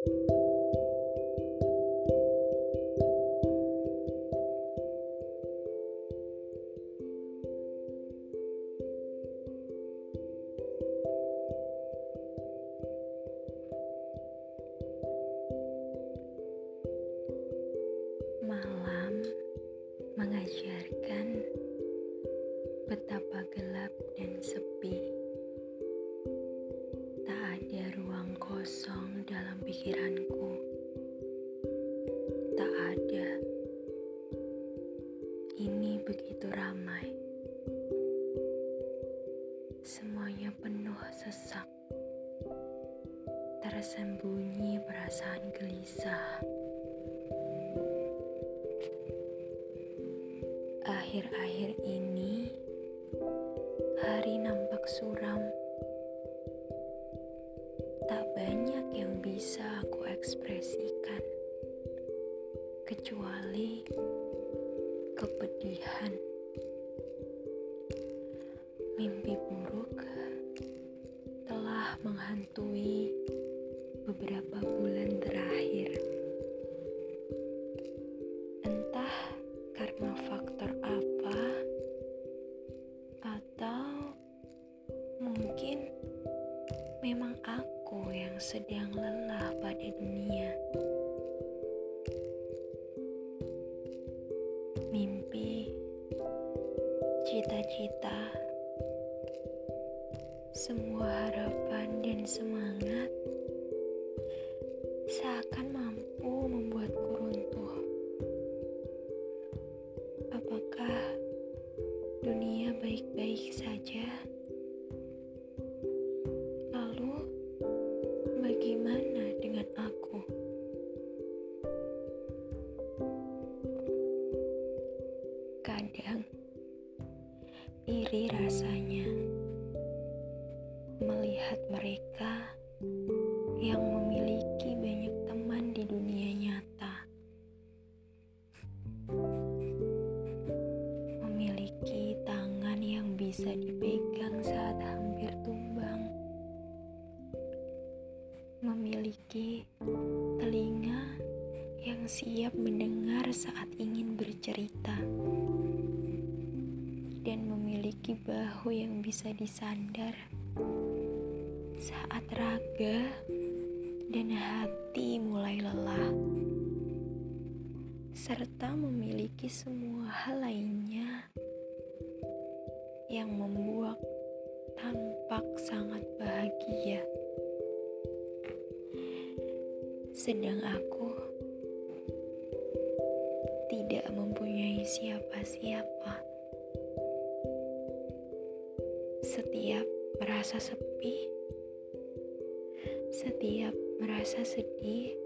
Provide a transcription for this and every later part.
Malam mengajarkan betapa gelap dan sepi. Pikiranku. Tak ada. Ini begitu ramai. Semuanya penuh sesak. Tersembunyi perasaan gelisah. Akhir-akhir ini, buruk telah menghantui beberapa bulan terakhir. Entah karena faktor apa, atau mungkin memang aku yang sedang lelah pada dunia. Mimpi, cita-cita, semua harapan dan semangat seakan mampu membuatku runtuh. Apakah dunia baik-baik saja? Lalu, bagaimana dengan aku? Kadang iri rasanya bisa dipegang saat hampir tumbang. Memiliki telinga yang siap mendengar saat ingin bercerita. Dan memiliki bahu yang bisa disandar saat raga dan hati mulai lelah, serta memiliki semua hal lainnya yang membuat tampak sangat bahagia. Sedang aku tidak mempunyai siapa-siapa. Setiap merasa sepi, setiap merasa sedih,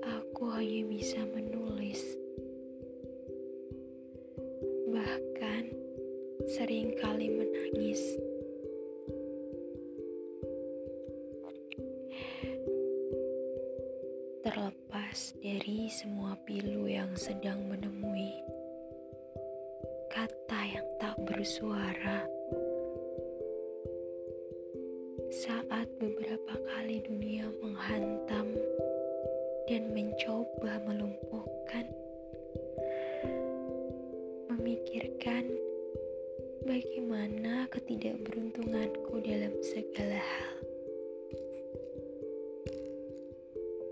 aku hanya bisa menulis. Sering kali menangis. Terlepas dari semua pilu yang sedang menemui kata yang tak bersuara saat beberapa kali dunia menghantam dan mencoba melumpuhkan, bagaimana ketidakberuntunganku dalam segala hal.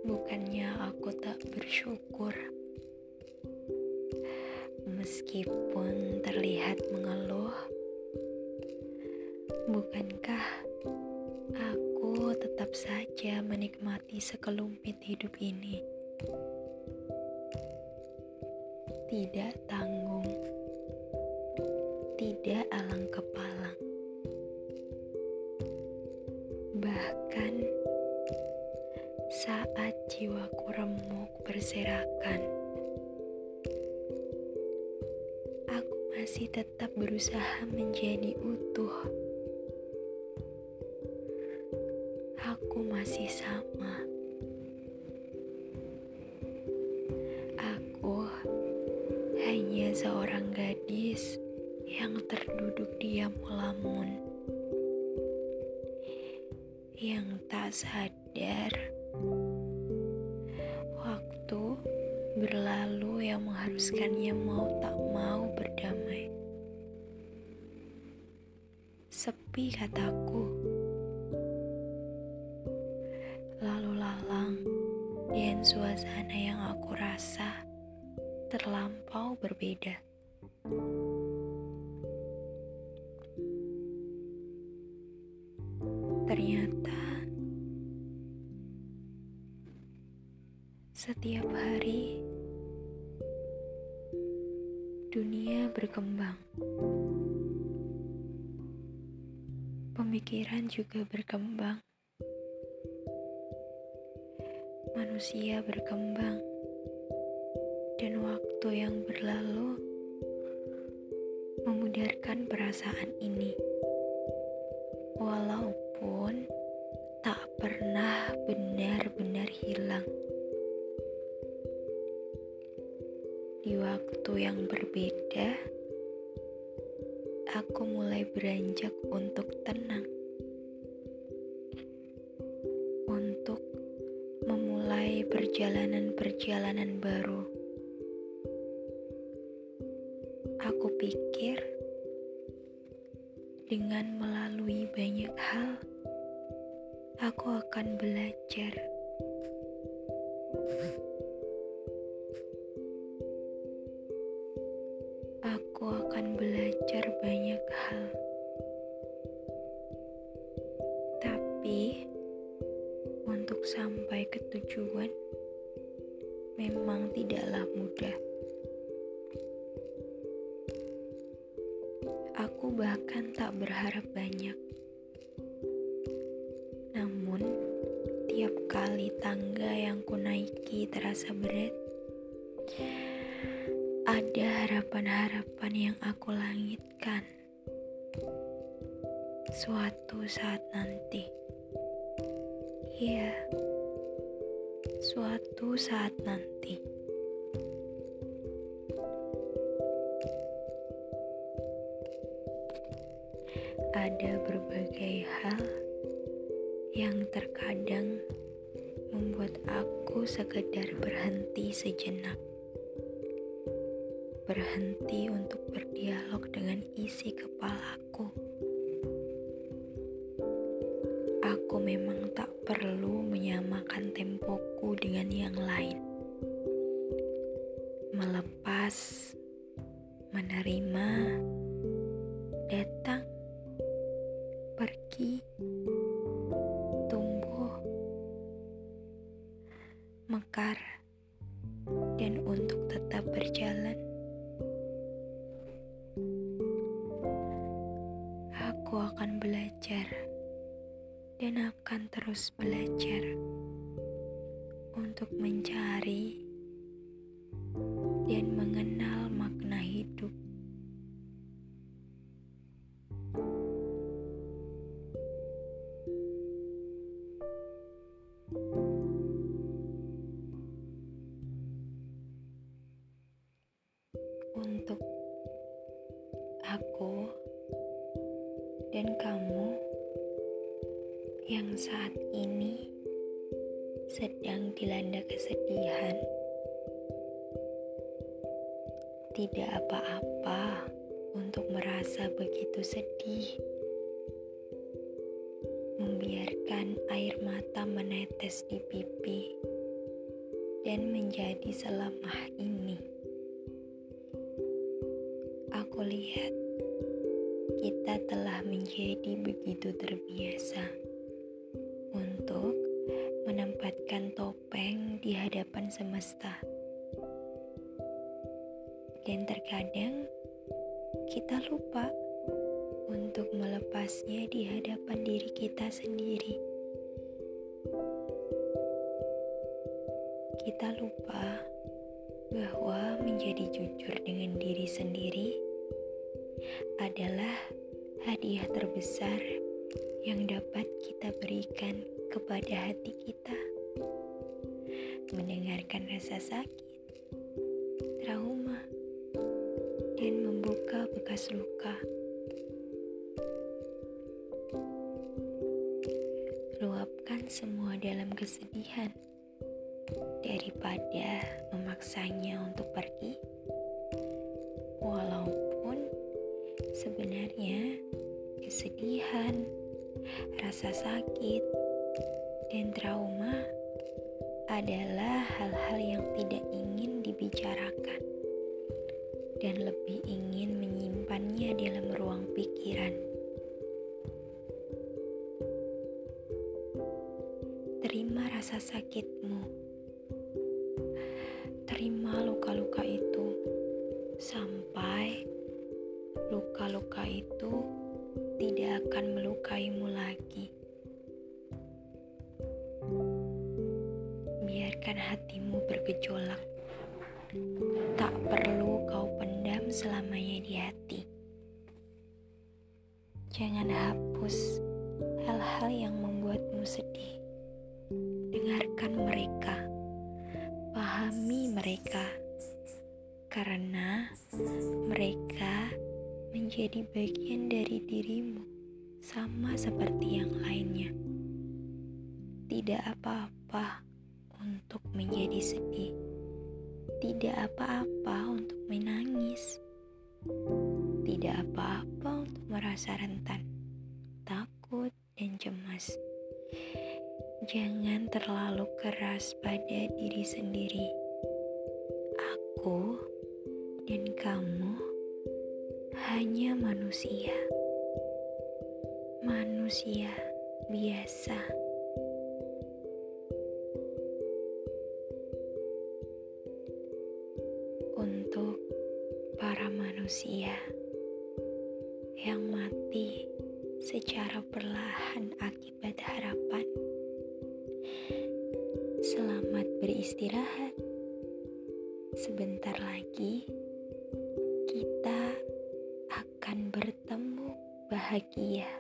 Bukannya aku tak bersyukur, meskipun terlihat mengeluh. Bukankah aku tetap saja menikmati sekelumit hidup ini? Tidak tanggung, tidak alang kepalang, bahkan saat jiwaku remuk berserakan, aku masih tetap berusaha menjadi utuh. Aku masih sama. Sadar waktu berlalu yang mengharuskannya mau tak mau berdamai. Sepi kataku. Lalu lalang dan suasana yang aku rasa terlampau berbeda. Ternyata setiap hari dunia berkembang. Pemikiran juga berkembang. Manusia berkembang. Dan waktu yang berlalu memudarkan perasaan ini. Walaupun tak pernah benar-benar hilang. Di waktu yang berbeda, aku mulai beranjak untuk tenang, untuk memulai perjalanan-perjalanan baru. Aku pikir dengan melalui banyak hal, aku akan belajar. Tak berharap banyak. Namun, tiap kali tangga yang kunaiki terasa berat, ada harapan-harapan yang aku langitkan suatu saat nanti. Ya, suatu saat nanti. Ada berbagai hal yang terkadang membuat aku sekedar berhenti sejenak berhenti untuk berdialog dengan isi kepalaku. Aku memang tak perlu menyamakan tempoku dengan yang lain. Melepas, menerima, dan akan terus belajar untuk mencari dan mengenal makna hidup. Untuk aku dan kamu yang saat ini sedang dilanda kesedihan. Tidak apa-apa untuk merasa begitu sedih. Membiarkan air mata menetes di pipi dan menjadi selemah ini. Aku lihat kita telah menjadi begitu terbiasa untuk menempatkan topeng di hadapan semesta, dan terkadang kita lupa untuk melepasnya di hadapan diri kita sendiri. Kita lupa bahwa menjadi jujur dengan diri sendiri adalah hadiah terbesar yang dapat kita berikan kepada hati kita. Mendengarkan rasa sakit, trauma, dan membuka bekas luka. Luapkan semua dalam kesedihan daripada memaksanya untuk pergi. Walaupun sebenarnya kesedihan, rasa sakit, dan trauma adalah hal-hal yang tidak ingin dibicarakan dan lebih ingin menyimpannya dalam ruang pikiran. Terima rasa sakitmu. Jangan hapus hal-hal yang membuatmu sedih. Dengarkan mereka, pahami mereka, karena mereka menjadi bagian dari dirimu, sama seperti yang lainnya. Tidak apa-apa untuk menjadi sedih, tidak apa-apa untuk menangis, tidak apa-apa untuk merasa rentan, cemas. Jangan terlalu keras pada diri sendiri. Aku dan kamu hanya manusia, manusia biasa. untuk para manusia secara perlahan akibat harapan. Selamat beristirahat. Sebentar lagi kita akan bertemu bahagia.